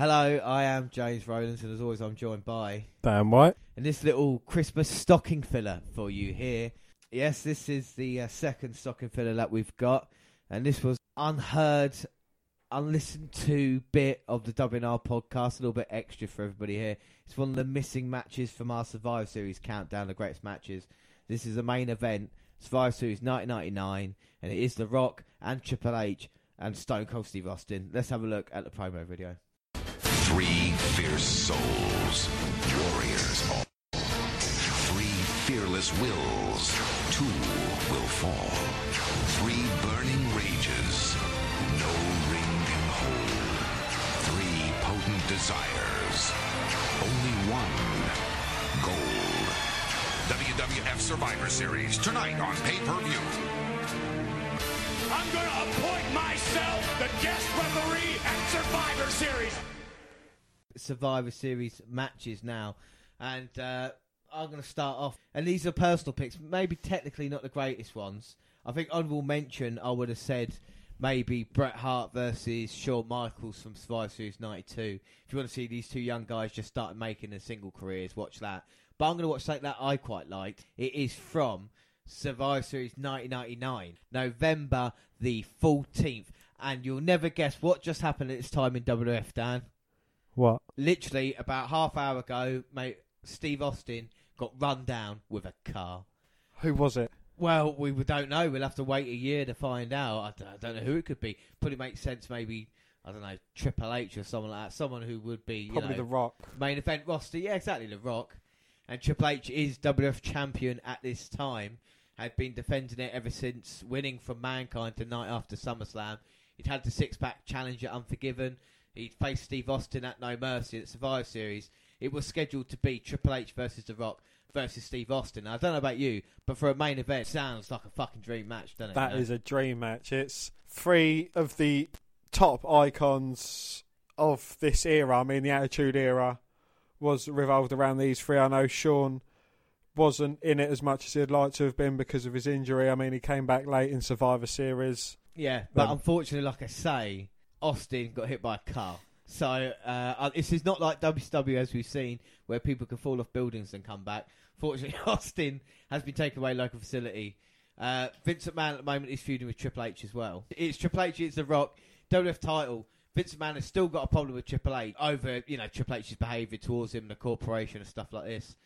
Hello, I am James Rowlands, and as always, I'm joined by. Damn right. And this little Christmas stocking filler for you here. Yes, this is the uh, second stocking filler that we've got, and this was unheard, unlistened to bit of the WNR podcast, a little bit extra for everybody here. It's one of the missing matches from our Survivor Series countdown, the greatest matches. This is the main event, Survivor Series 1999, and it is The Rock and Triple H and Stone Cold Steve Austin. Let's have a look at the promo video. Three fierce souls, warriors all. Three fearless wills, two will fall. Three burning rages, no ring can hold. Three potent desires, only one gold. WWF Survivor Series tonight on pay-per-view. I'm going to appoint myself the guest referee at Survivor Series. Survivor Series matches now, and uh, I'm going to start off. And these are personal picks, maybe technically not the greatest ones. I think honorable mention, I would have said maybe Bret Hart versus Shawn Michaels from Survivor Series '92. If you want to see these two young guys just start making their single careers, watch that. But I'm going to watch something that I quite liked. It is from Survivor Series 1999, November the 14th. And you'll never guess what just happened at this time in WWF, Dan? Literally about half hour ago, mate, Steve Austin got run down with a car. Who was it? Well, we don't know. We'll have to wait a year to find out. I don't, I don't know who it could be. Probably makes sense. Maybe I don't know Triple H or someone like that. Someone who would be you Probably know, The Rock. main event roster. Yeah, exactly. The Rock and Triple H is WF champion at this time. Had been defending it ever since winning from Mankind the night after SummerSlam. He'd had the six pack challenge at Unforgiven. He'd faced Steve Austin at No Mercy at Survivor Series. It was scheduled to be Triple H versus The Rock versus Steve Austin. Now, I don't know about you, but for a main event, it sounds like a fucking dream match, doesn't it? That you know? is a dream match. It's three of the top icons of this era. I mean, the Attitude Era was revolved around these three. I know Shawn wasn't in it as much as he'd like to have been because of his injury. I mean, he came back late in Survivor Series. Yeah, but Um, unfortunately, like I say, Austin got hit by a car. So uh, this is not like WCW as we've seen, where people can fall off buildings and come back. Fortunately, Austin has been taken away local facility. Uh, Vince McMahon at the moment is feuding with Triple H as well. It's Triple H, it's The Rock, WF title. Vince McMahon has still got a problem with Triple H over, you know, Triple H's behaviour towards him, the corporation, and stuff like this.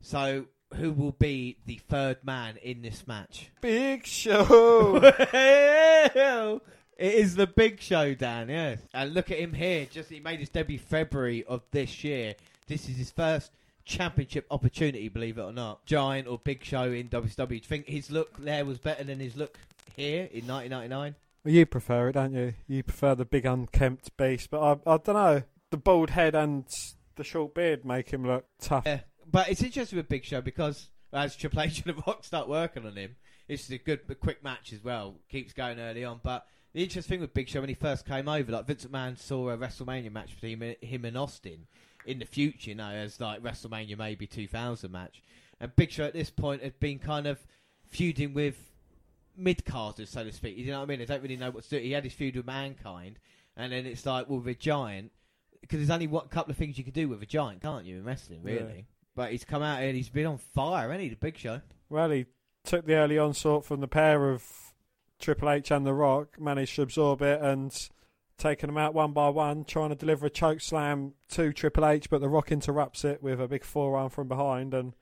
So, who will be the third man in this match? Big Show! it is the big show, Dan. Yes, and look at him here. Just he made his debut February of this year. This is his first championship opportunity, believe it or not. Giant or big show in WCW. Do you think his look there was better than his look here in 1999? well, you prefer it, don't you? You prefer the big unkempt beast. But I, I don't know. The bald head and the short beard make him look tough. Yeah, but it's interesting with Big Show because as Triple H and The Rock start working on him, it's a good, a quick match as well. Keeps going early on, but the interesting thing with Big Show when he first came over, like Vince McMahon saw a WrestleMania match between him, and Austin in the future, you know, as like WrestleMania maybe 2000 match, and Big Show at this point had been kind of feuding with mid carders, so to speak. You know what I mean? They don't really know what to do. He had his feud with Mankind, and then it's like, well, with a giant, because there's only one couple of things you can do with a giant, can't you, in wrestling, really? Yeah. But he's come out here and he's been on fire, hasn't he, the Big Show? Well, he took the early onslaught from the pair of Triple H and The Rock, managed to absorb it and taking them out one by one, trying to deliver a choke slam to Triple H, but The Rock interrupts it with a big forearm from behind, and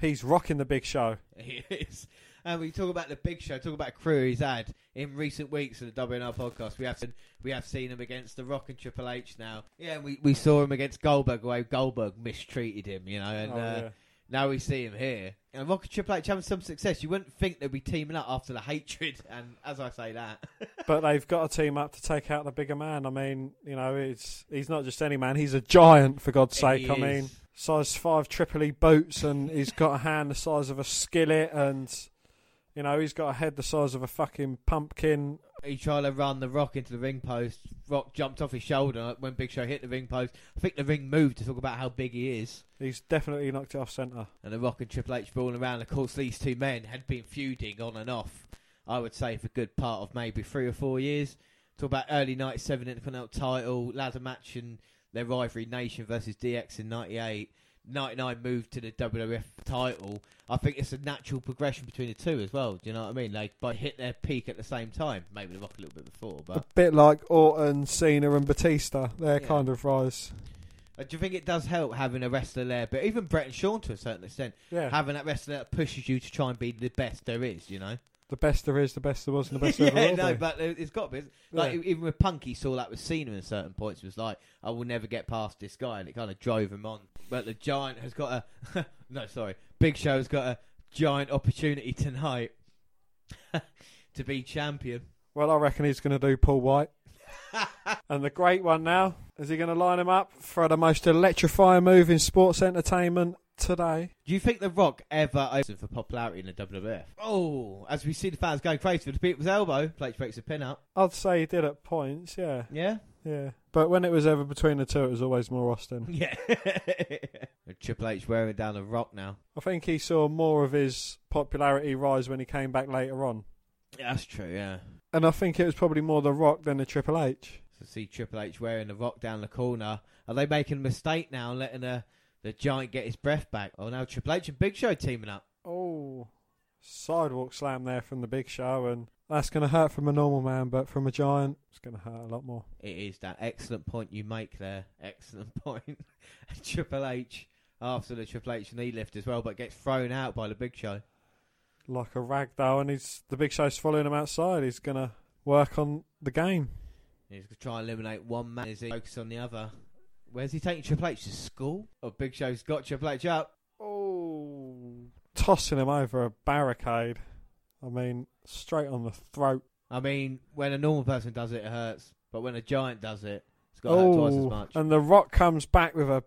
he's rocking the big show. He is. And we talk about the Big Show, talk about crew he's had in recent weeks of the WNR podcast. We have seen, we have seen him against The Rock and Triple H now. Yeah, we, we saw him against Goldberg, the way Goldberg mistreated him, you know, and Oh, uh, yeah. now we see him here. And Rock and Triple H having some success. You wouldn't think they'd be teaming up after the hatred, and as I say that. But they've got to team up to take out the bigger man. I mean, you know, he's he's not just any man; he's a giant for God's sake. He I is. mean, size five triple E boots, and he's got a hand the size of a skillet, and you know, he's got a head the size of a fucking pumpkin. he tried to run the Rock into the ring post. Rock jumped off his shoulder when Big Show hit the ring post. I think the ring moved to talk about how big he is. He's definitely knocked it off centre. And the Rock and Triple H brawling around. Of course, these two men had been feuding on and off, I would say, for a good part of maybe three or four years. Talk about early 97 Intercontinental title, ladder match, and their rivalry Nation versus DX in '98. 99 moved to the WWF title. I think it's a natural progression between the two as well. Do you know what I mean? Like, both hit their peak at the same time. Maybe the Rock a little bit before, but A bit like Orton, Cena, and Batista. Their Yeah. kind of rise. Uh, do you think it does help having a wrestler there? But even Bret and Shawn to a certain extent, Yeah. having that wrestler that pushes you to try and be the best there is. You know? The best there is, the best there was, and the best there yeah, ever will no, be. but it's got to be. Like Yeah. e- even with Punk, he saw that with Cena in certain points. It was like, I will never get past this guy, and it kind of drove him on. But the Giant has got a no, sorry, Big Show's got a giant opportunity tonight to be champion. Well, I reckon he's going to do Paul White. and the great one now, is he going to line him up for the most electrifying move in sports entertainment today? Do you think The Rock ever opened for popularity in the WWF? Oh, as we see the fans going crazy for the people's elbow, Plate breaks a pin up. I'd say he did at points, yeah. Yeah, Yeah. But when it was ever between the two, it was always more Austin. yeah. Triple H wearing down The Rock now. I think he saw more of his popularity rise when he came back later on. Yeah, that's true. Yeah. And I think it was probably more The Rock than the Triple H. to see Triple H wearing the rock down the corner. Are they making a mistake now letting the, the giant get his breath back? Oh, now Triple H and Big Show teaming up. Oh, sidewalk slam there from the Big Show, and that's going to hurt from a normal man, but from a giant, it's going to hurt a lot more. It is that excellent point you make there. Excellent point. And Triple H, after the Triple H knee lift as well, but gets thrown out by the Big Show. Like a rag doll, and he's the Big Show's following him outside. He's going to work on the game. He's going to try and eliminate one man as he focuses on the other. Where's he taking Triple H to school? Oh, Big Show's got Triple H up. Oh, tossing him over a barricade. I mean, straight on the throat. I mean, when a normal person does it, it hurts. But when a giant does it, it's got to hurt twice as Oh, much. and the Rock comes back with a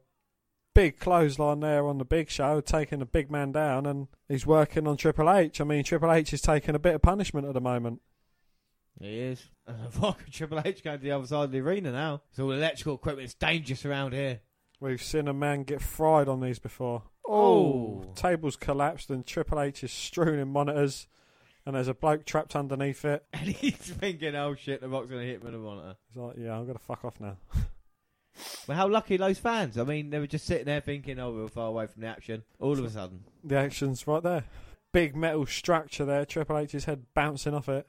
big clothesline there on the Big Show, taking the big man down, and he's working on Triple H. I mean, Triple H is taking a bit of punishment at the moment. He is. And Rock Triple H going to the other side of the arena now. It's all electrical equipment. It's dangerous around here. We've seen a man get fried on these before. Oh. oh tables collapsed and Triple H is strewn in monitors, and there's a bloke trapped underneath it. And he's thinking, oh shit, the Rock's going to hit me with a monitor. He's like, "Yeah, I'm gonna fuck off now." Well, how lucky are those fans? I mean, they were just sitting there thinking, oh, we're far away from the action. All of a sudden. The action's right there. Big metal structure there. Triple H's head bouncing off it.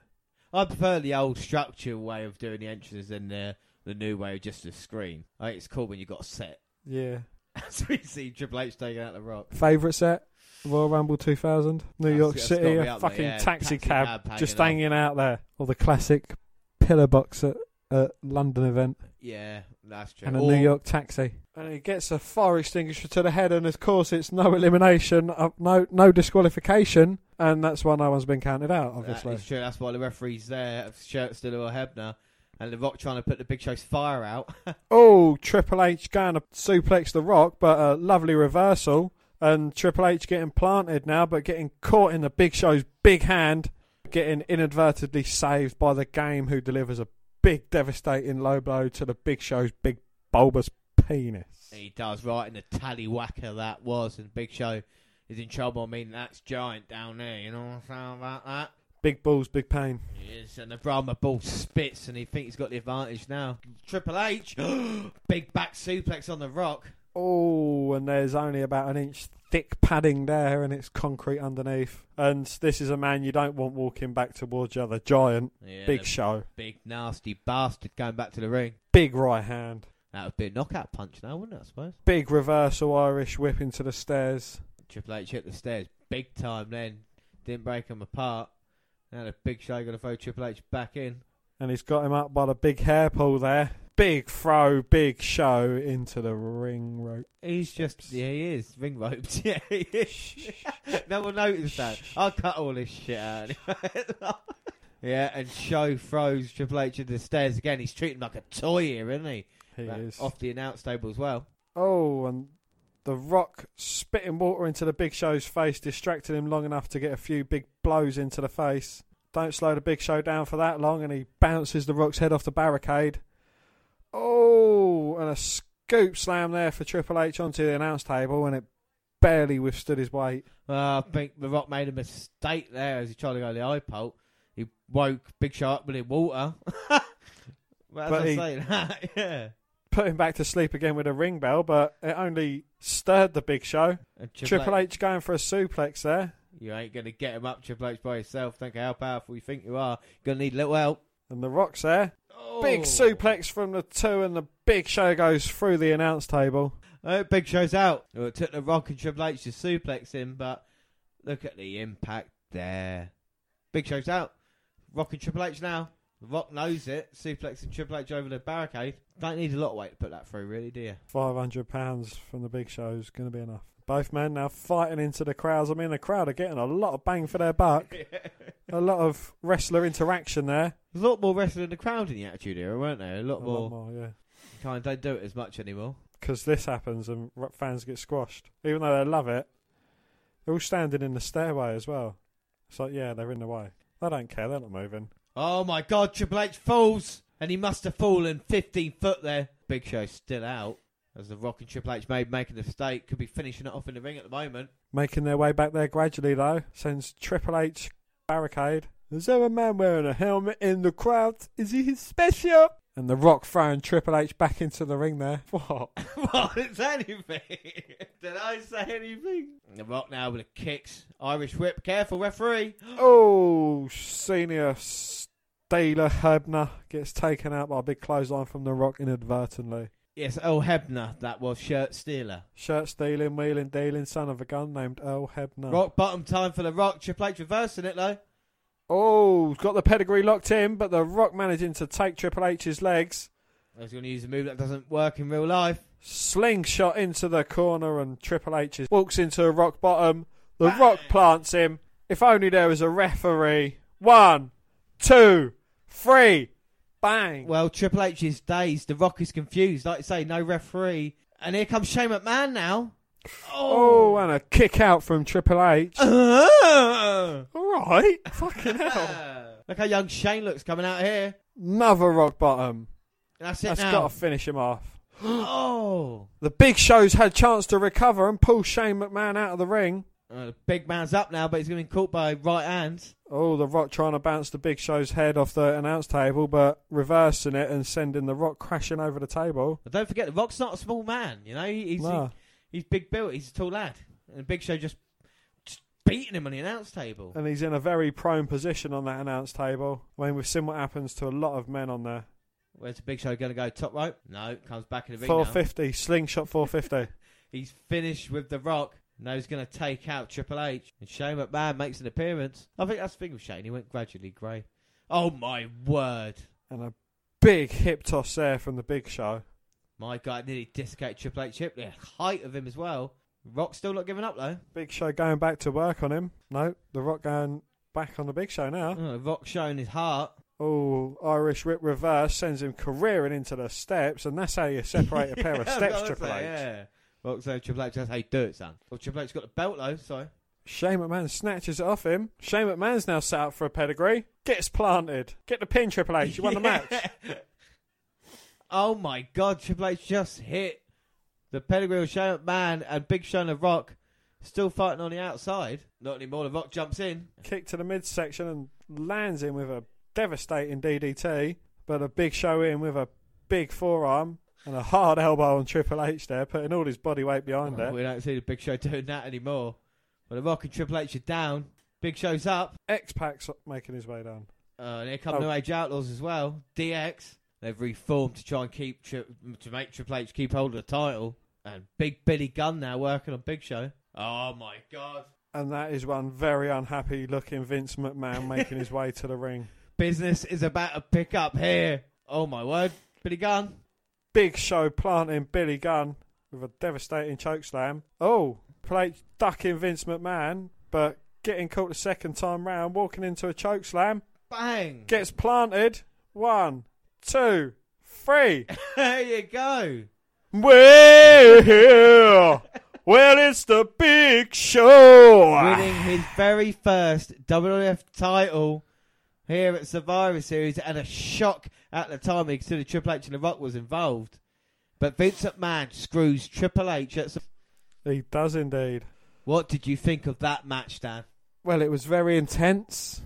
I prefer the old structure way of doing the entrances than the, the new way of just a screen. I think it's cool when you got a set. Yeah. As we see Triple H taking out the Rock. Favorite set. Royal Rumble 2000, New That's- York City, a up there, fucking yeah. taxi, Taxi cab, cab hanging just hanging out there, or the classic pillar box at a London event, Yeah, that's true. and a Or- New York taxi. And he gets a fire extinguisher to the head, and of course it's no elimination, uh, no no disqualification, and that's why no one's been counted out. That Obviously, is true. That's why the referee's there. Shirt still to Hebner. And the Rock trying to put the Big Show's fire out. Oh, Triple H going to suplex the Rock, but a lovely reversal. And Triple H getting planted now, but getting caught in the Big Show's big hand, getting inadvertently saved by the game, who delivers a big, devastating low blow to the Big Show's big, bulbous penis. he does right in the tallywhacker that was. And Big Show is in trouble. I mean, that's giant down there. You know what I'm saying about that? Big balls, big pain. He is. And the Brahma Bull spits and he thinks he's got the advantage now. Triple H. big back suplex on the Rock. Oh, and there's only about an inch thick padding there, and it's concrete underneath. And this is a man you don't want walking back towards you, the giant. Yeah, Big show. Big nasty bastard going back to the ring. Big right hand. That would be a knockout punch now, wouldn't it, I suppose? Big reversal Irish whip into the stairs. Triple H hit the stairs big time then. Didn't break them apart. Now the big show going to throw Triple H back in. And he's got him up by the big hair pull there. Big throw, big show into the ring rope. He's just, yeah, he is. Ring roped. Yeah, he is. no one noticed that. I'll cut all this shit out. yeah, and Show throws Triple H into the stairs again. He's treating him like a toy here, isn't he? He is. Off the announce table as well. Oh, and the Rock spitting water into the Big Show's face, distracted him long enough to get a few big blows into the face. Don't slow the Big Show down for that long, and he bounces the Rock's head off the barricade. Oh, and a scoop slam there for Triple H onto the announce table, and it barely withstood his weight. Uh, I think The Rock made a mistake there as he tried to go to the eye pole. He woke Big Show up with water. well, as But he- say that, yeah. put him back to sleep again with a ring bell, but it only stirred the Big Show. And Triple H going for a suplex there. You ain't going to get him up, Triple H, by yourself. Think how powerful you think you are. you are. Going to need a little help. And the Rock's there. Big Oh. suplex from the two, and the Big Show goes through the announce table. Oh, Big Show's out. Well, it took the Rock and Triple H to suplex him, but look at the impact there. Big Show's out. Rock and Triple H now. The Rock knows it. Suplexing Triple H over the barricade. Don't need a lot of weight to put that through, really, do you? £500 from the Big Show is going to be enough. Both men now fighting into the crowds. I mean, the crowd are getting a lot of bang for their buck. a lot of wrestler interaction there. There's a lot more wrestling in the crowd in the Attitude Era, weren't there? A lot A more. lot more, yeah. Kind of don't do it as much anymore. Because this happens and fans get squashed. Even though they love it, they're all standing in the stairway as well. It's like, yeah, they're in the way. They don't care. They're not moving. Oh my God, Triple H falls, and he must have fallen 15 foot there. Big Show's still out, as the Rock and Triple H made making the mistake. Could be finishing it off in the ring at the moment. Making their way back there gradually, though. Sends Triple H barricade. Is there a man wearing a helmet in the crowd? Is he special? And the Rock throwing Triple H back into the ring there. What? what is anything? Did I say anything? The Rock now with the kicks, Irish whip. Careful, referee. Oh, senior Steeler Hebner gets taken out by a big clothesline from the Rock inadvertently. Yes, Earl Hebner. That was shirt stealer. Shirt stealing, wheeling, dealing, son of a gun named Earl Hebner. Rock bottom time for the Rock. Triple H reversing it though. Oh, got the pedigree locked in, but the Rock managing to take Triple H's legs. I was going to use a move that doesn't work in real life. Slingshot into the corner, and Triple H walks into a rock bottom. The Rock plants him. If only there was a referee. One, two, three, bang. Well, Triple H is dazed. The Rock is confused. Like I say, no referee. And here comes Shane McMahon now. Oh, and a kick out from Triple H. Uh. All right, fucking hell. Look how young Shane looks coming out here. Another rock bottom. That's it That's now. got to finish him off. oh. The Big Show's had chance to recover and pull Shane McMahon out of the ring. Uh, the big man's up now, but he's going to be caught by right hands. Oh, the Rock trying to bounce the Big Show's head off the announce table, but reversing it and sending the Rock crashing over the table. But don't forget, the Rock's not a small man. You know, He- he's Nah. he's big built. He's a tall lad, and the Big Show just, just beating him on the announce table. And he's in a very prone position on that announce table. I mean, we've seen what happens to a lot of men on there. Where's the Big Show going to go? Top rope? No, comes back in the ring. now. 450, slingshot 450. He's finished with the Rock. Now he's going to take out Triple H. And Shane McMahon makes an appearance. I think that's the thing with Shane. He went gradually grey. Oh my word. and a big hip toss there from the Big Show. My God, nearly dislocated Triple H hip. The height of him as well. Rock still not giving up though. Big Show going back to work on him. No, the Rock going back on the Big Show now. Oh, Rock showing his heart. Oh, Irish whip reverse sends him careering into the steps, and that's how you separate a pair of steps, Triple H. Yeah. Rock saying Triple H, that's how you do it, son. Well, Triple H's got the belt though, so. Shane McMahon snatches it off him. Shane McMahon's now set up for a pedigree. Gets planted. Get the pin, Triple H. You won the match. oh my God, Triple H just hit the pedigree of Shane McMahon and Big Show and the Rock still fighting on the outside. Not anymore. The Rock jumps in. Kick to the midsection and lands him with a devastating DDT. But a big show in with a big forearm and a hard elbow on Triple H there, putting all his body weight behind it. we don't see the Big Show doing that anymore. But the Rock and Triple H are down. Big Show's up. X Pac's making his way down. Uh, and here come Oh. New Age Outlaws as well. DX. They've reformed to try and keep tri- to make Triple H keep hold of the title. And Big Billy Gunn now working on Big Show. Oh my God! And that is one very unhappy looking Vince McMahon making his way to the ring. Business is about to pick up here. Oh my word! Billy Gunn. Big show planting Billy Gunn with a devastating choke slam. Oh, plate ducking Vince McMahon, but getting caught the second time round, walking into a choke slam. Bang! Gets planted. One, two, three. there you go. Well, well, it's the big show. Winning his very first WWF title here at Survivor Series, and a shock at the time, he considered Triple H and The Rock was involved. But Vince McMahon screws Triple H at. Sur- He does indeed. What did you think of that match, Dan? Well, it was very intense.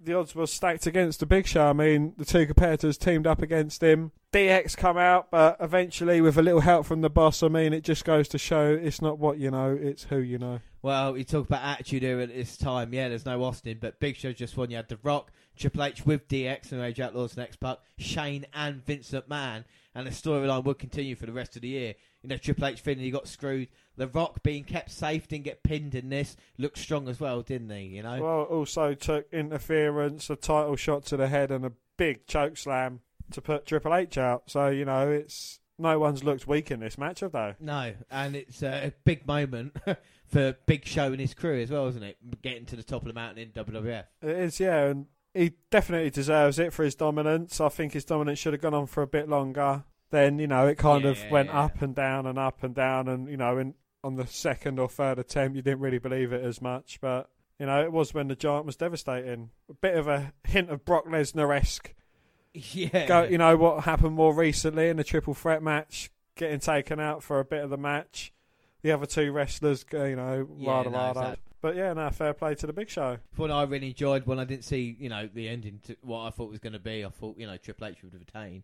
The odds were stacked against the Big Show. I mean, the two competitors teamed up against him. DX come out, but eventually with a little help from the boss, I mean, it just goes to show it's not what you know, it's who you know. Well, you talk about attitude era at this time. Yeah, there's no Austin, but Big Show just won. You had The Rock, Triple H with DX and Rage Outlaws next part, Shane and Vince McMahon, and the storyline would continue for the rest of the year. You know, Triple H he got screwed. The Rock being kept safe, didn't get pinned in this, looked strong as well, didn't he? You know. Well, also took interference, a title shot to the head, and a big choke slam to put Triple H out. So you know, it's no one's looked weak in this match, have they? No, and it's a big moment for Big Show and his crew as well, isn't it? Getting to the top of the mountain in WWF. It is, yeah, and he definitely deserves it for his dominance. I think his dominance should have gone on for a bit longer. Then you know it kind Yeah, of yeah, went yeah. up and down and up and down, and you know, in, on the second or third attempt, you didn't really believe it as much, but. You know, it was when the Giant was devastating. A bit of a hint of Brock Lesnar esque Yeah. go, you know what happened more recently in the triple threat match, getting taken out for a bit of the match. The other two wrestlers, you know, Yeah, rada no, rada. But yeah, no, fair play to the Big Show. What I really enjoyed when I didn't see, you know, the ending to what I thought was going to be. I thought, you know, Triple H would have retain.